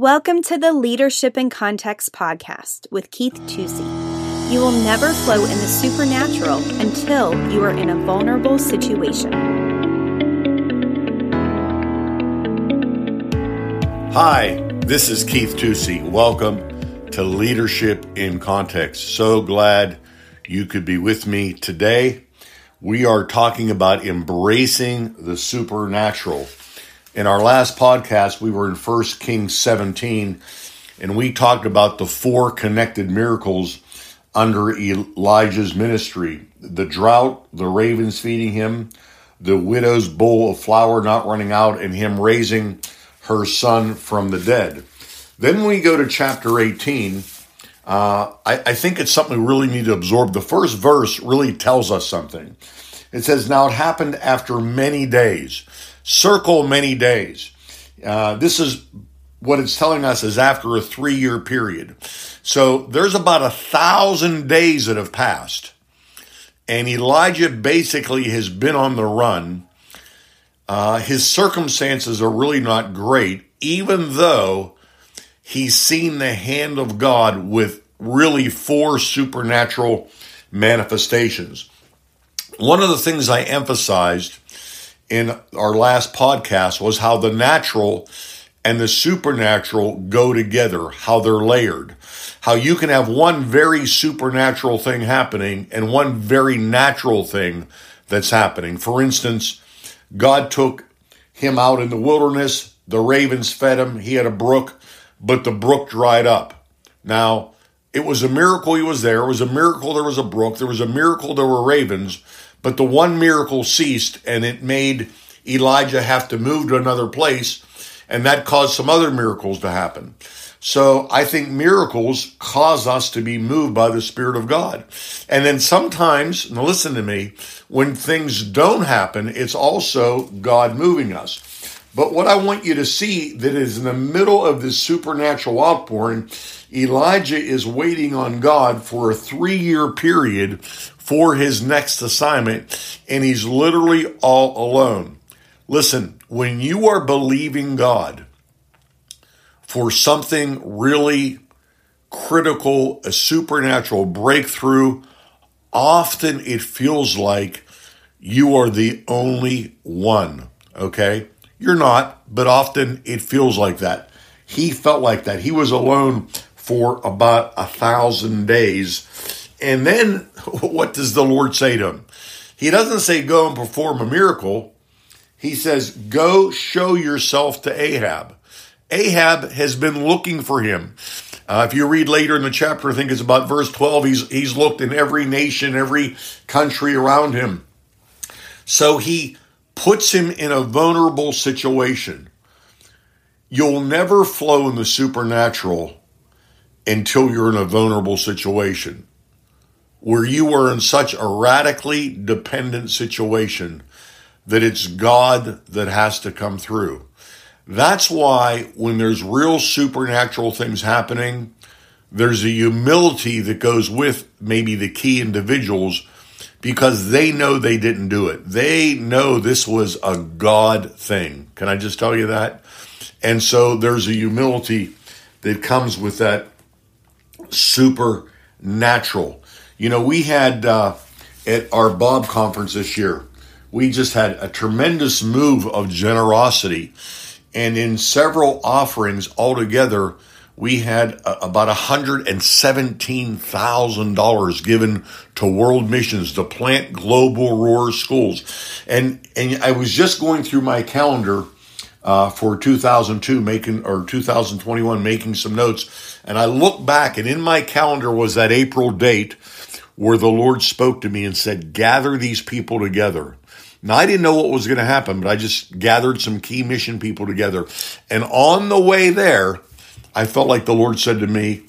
Welcome to the Leadership in Context podcast with Keith Tusey. You will never flow in the supernatural until you are in a vulnerable situation. Hi, this is Keith Tusey. Welcome to Leadership in Context. So glad you could be with me today. We are talking about embracing the supernatural. In our last podcast, we were in 1 Kings 17, and we talked about the four connected miracles under Elijah's ministry the drought, the ravens feeding him, the widow's bowl of flour not running out, and him raising her son from the dead. Then we go to chapter 18. Uh, I, I think it's something we really need to absorb. The first verse really tells us something. It says, Now it happened after many days circle many days. Uh, this is what it's telling us is after a three year period. So there's about a thousand days that have passed. And Elijah basically has been on the run. Uh, his circumstances are really not great, even though he's seen the hand of God with really four supernatural manifestations. One of the things I emphasized in our last podcast was how the natural and the supernatural go together, how they're layered, how you can have one very supernatural thing happening and one very natural thing that's happening. For instance, God took him out in the wilderness, the ravens fed him, he had a brook, but the brook dried up. Now, it was a miracle he was there. It was a miracle there was a brook. There was a miracle there were ravens. But the one miracle ceased and it made Elijah have to move to another place. And that caused some other miracles to happen. So I think miracles cause us to be moved by the Spirit of God. And then sometimes, now listen to me, when things don't happen, it's also God moving us. But what I want you to see that is in the middle of this supernatural outpouring, Elijah is waiting on God for a three year period for his next assignment, and he's literally all alone. Listen, when you are believing God for something really critical, a supernatural breakthrough, often it feels like you are the only one. Okay? You're not, but often it feels like that. He felt like that. He was alone for about a thousand days and then what does the Lord say to him? He doesn't say, go and perform a miracle. He says, go show yourself to Ahab. Ahab has been looking for him. Uh, if you read later in the chapter, I think it's about verse 12, he's, he's looked in every nation, every country around him. So he puts him in a vulnerable situation. You'll never flow in the supernatural until you're in a vulnerable situation where you are in such a radically dependent situation that it's God that has to come through. That's why when there's real supernatural things happening, there's a humility that goes with maybe the key individuals because they know they didn't do it. They know this was a God thing. Can I just tell you that? And so there's a humility that comes with that supernatural. You know, we had uh, at our Bob conference this year, we just had a tremendous move of generosity. And in several offerings altogether, we had about $117,000 given to world missions to plant global roar schools. And, and I was just going through my calendar uh, for 2002 making or 2021 making some notes and I look back and in my calendar was that April date where the Lord spoke to me and said, Gather these people together. Now, I didn't know what was going to happen, but I just gathered some key mission people together. And on the way there, I felt like the Lord said to me,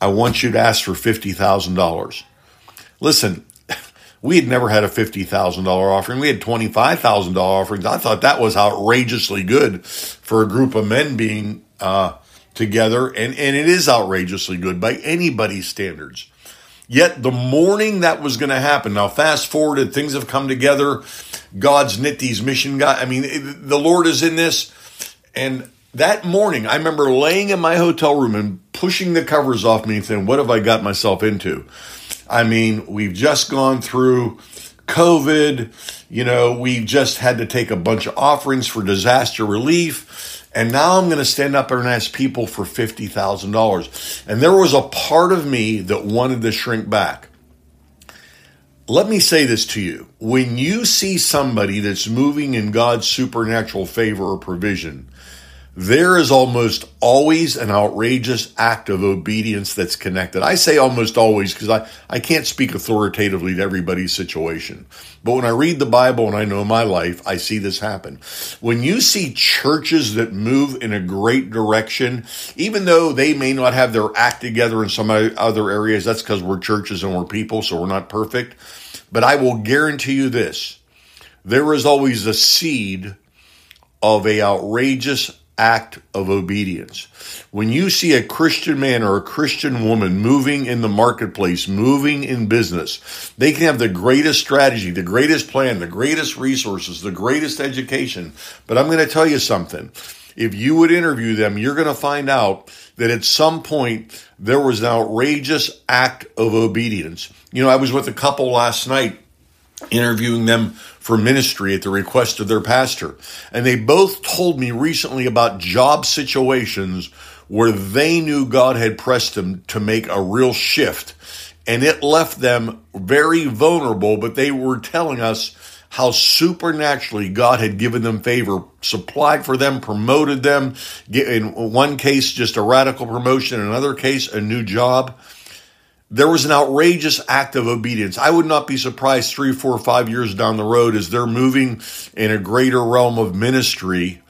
I want you to ask for $50,000. Listen, we had never had a $50,000 offering. We had $25,000 offerings. I thought that was outrageously good for a group of men being uh, together. And, and it is outrageously good by anybody's standards. Yet the morning that was going to happen, now fast forwarded, things have come together. God's knit these mission guys. I mean, the Lord is in this. And that morning, I remember laying in my hotel room and pushing the covers off me and saying, What have I got myself into? I mean, we've just gone through COVID. You know, we just had to take a bunch of offerings for disaster relief. And now I'm going to stand up and ask people for $50,000. And there was a part of me that wanted to shrink back. Let me say this to you. When you see somebody that's moving in God's supernatural favor or provision, there is almost always an outrageous act of obedience that's connected. I say almost always because I, I can't speak authoritatively to everybody's situation. But when I read the Bible and I know my life, I see this happen. When you see churches that move in a great direction, even though they may not have their act together in some other areas, that's because we're churches and we're people, so we're not perfect. But I will guarantee you this there is always a seed of a outrageous act of obedience. When you see a Christian man or a Christian woman moving in the marketplace, moving in business, they can have the greatest strategy, the greatest plan, the greatest resources, the greatest education. But I'm going to tell you something. If you would interview them, you're going to find out that at some point there was an outrageous act of obedience. You know, I was with a couple last night interviewing them for ministry at the request of their pastor. And they both told me recently about job situations where they knew God had pressed them to make a real shift. And it left them very vulnerable, but they were telling us how supernaturally God had given them favor, supplied for them, promoted them. In one case, just a radical promotion. In another case, a new job there was an outrageous act of obedience. I would not be surprised three, four, five years down the road as they're moving in a greater realm of ministry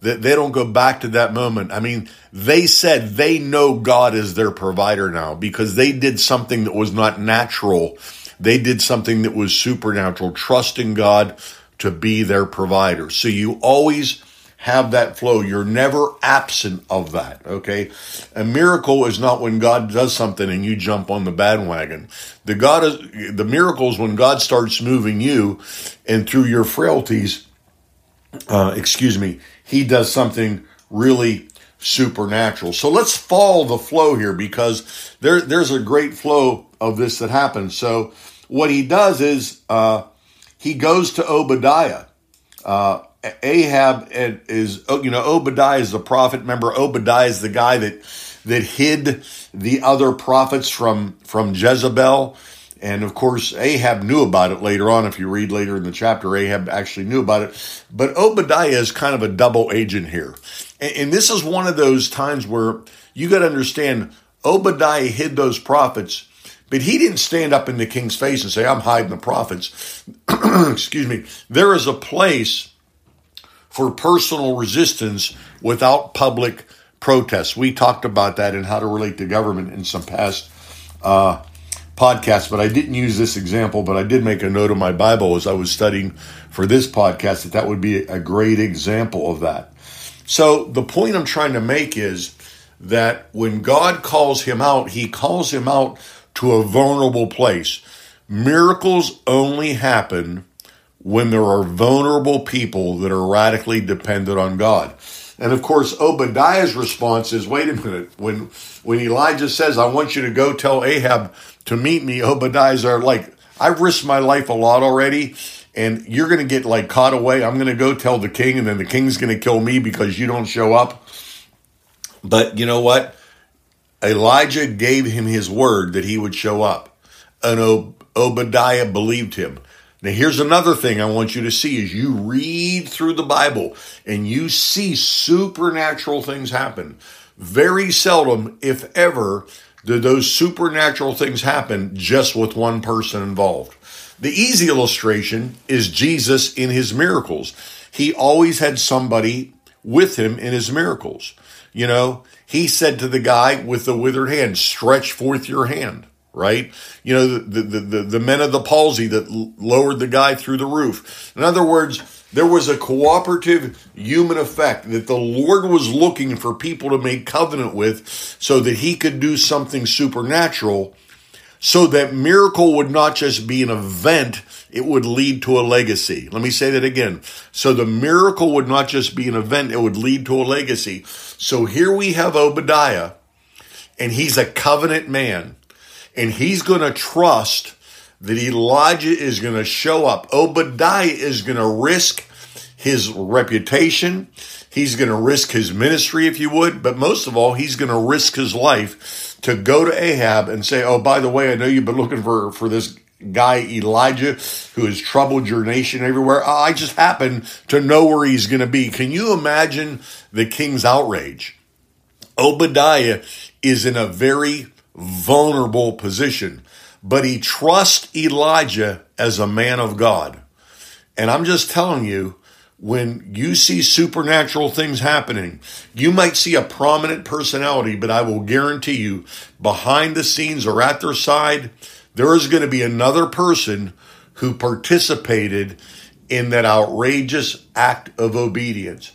that they don't go back to that moment. I mean, they said they know God is their provider now because they did something that was not natural. They did something that was supernatural, trusting God to be their provider. So you always have that flow. You're never absent of that. Okay. A miracle is not when God does something and you jump on the bandwagon. The God is, the miracle is when God starts moving you and through your frailties, uh, excuse me, he does something really supernatural. So let's follow the flow here because there, there's a great flow of this that happens. So what he does is, uh, he goes to Obadiah. Uh, Ahab is, oh, you know, Obadiah is the prophet. Remember, Obadiah is the guy that that hid the other prophets from from Jezebel. And of course, Ahab knew about it later on. If you read later in the chapter, Ahab actually knew about it. But Obadiah is kind of a double agent here. And, this is one of those times where you got to understand Obadiah hid those prophets, but he didn't stand up in the king's face and say, I'm hiding the prophets. Excuse me. There is a place for personal resistance without public protest. We talked about that and how to relate to government in some past uh, podcasts, but I didn't use this example, but I did make a note of my Bible as I was studying for this podcast that that would be a great example of that. So the point I'm trying to make is that when God calls him out, he calls him out to a vulnerable place. Miracles only happen when there are vulnerable people that are radically dependent on God. And of course, Obadiah's response is, wait a minute, when when Elijah says, I want you to go tell Ahab to meet me, Obadiah's are like, I've risked my life a lot already, and you're gonna get like caught away. I'm gonna go tell the king, and then the king's gonna kill me because you don't show up. But you know what? Elijah gave him his word that he would show up. And Obadiah believed him. Now, here's another thing I want you to see as you read through the Bible and you see supernatural things happen. Very seldom, if ever, do those supernatural things happen just with one person involved. The easy illustration is Jesus in his miracles. He always had somebody with him in his miracles. You know, he said to the guy with the withered hand, stretch forth your hand right? You know, the, the, the, the, men of the palsy that lowered the guy through the roof. In other words, there was a cooperative human effect that the Lord was looking for people to make covenant with so that he could do something supernatural. so that miracle would not just be an event, it would lead to a legacy. Let me say that again. So the miracle would not just be an event, it would lead to a legacy. So here we have Obadiah, and he's a covenant man, and he's going to trust that Elijah is going to show up. Obadiah is going to risk his reputation. He's going to risk his ministry, if you would, but most of all, he's going to risk his life to go to Ahab and say, Oh, by the way, I know you've been looking for, for this guy Elijah who has troubled your nation everywhere. I just happen to know where he's going to be. Can you imagine the king's outrage? Obadiah is in a very vulnerable position, but he trusts Elijah as a man of God. And I'm just telling you, when you see supernatural things happening, you might see a prominent personality, but I will guarantee you, behind the scenes or at their side, there is going to be another person who participated in that outrageous act of obedience.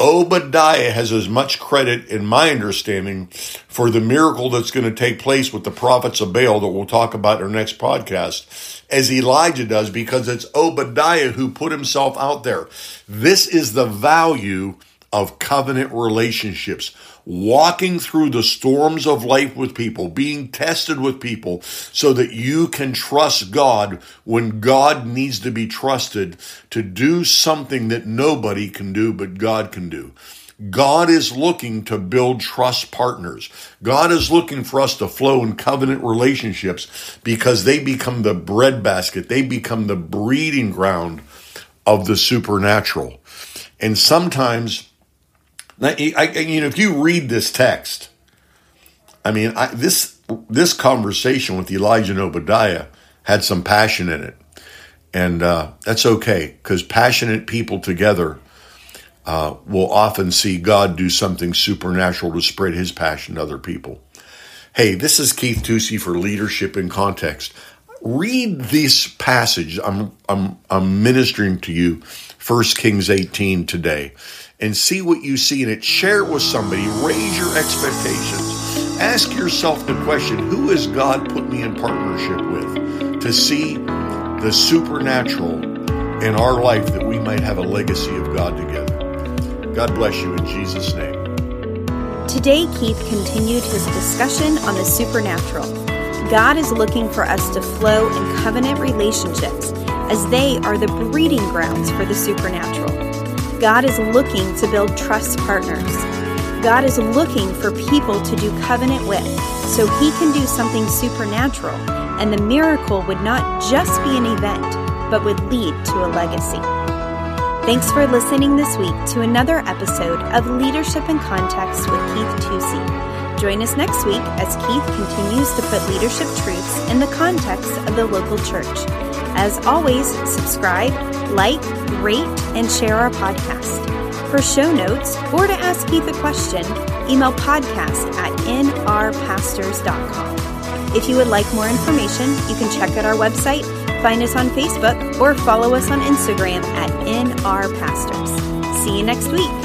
Obadiah has as much credit, in my understanding, for the miracle that's going to take place with the prophets of Baal that we'll talk about in our next podcast as Elijah does because it's Obadiah who put himself out there. This is the value of covenant relationships walking through the storms of life with people, being tested with people so that you can trust God when God needs to be trusted to do something that nobody can do but God can do. God is looking to build trust partners. God is looking for us to flow in covenant relationships because they become the breadbasket. They become the breeding ground of the supernatural. And sometimes now, I, you know, if you read this text, I mean, I, this this conversation with Elijah and Obadiah had some passion in it, and uh, that's okay because passionate people together uh, will often see God do something supernatural to spread His passion to other people. Hey, this is Keith Tusey for Leadership in Context. Read this passage. I'm I'm I'm ministering to you, First Kings 18 today and see what you see in it. Share it with somebody. Raise your expectations. Ask yourself the question who has God put me in partnership with to see the supernatural in our life that we might have a legacy of God together? God bless you in Jesus' name. Today, Keith continued his discussion on the supernatural. God is looking for us to flow in covenant relationships as they are the breeding grounds for the supernatural. God is looking to build trust partners. God is looking for people to do covenant with so he can do something supernatural, and the miracle would not just be an event, but would lead to a legacy. Thanks for listening this week to another episode of Leadership in Context with Keith Tusey. Join us next week as Keith continues to put leadership truths in the context of the local church. As always, subscribe, like, rate, and share our podcast. For show notes or to ask Keith a question, email podcast at nrpastors.com. If you would like more information, you can check out our website, find us on Facebook, or follow us on Instagram at nrpastors. See you next week.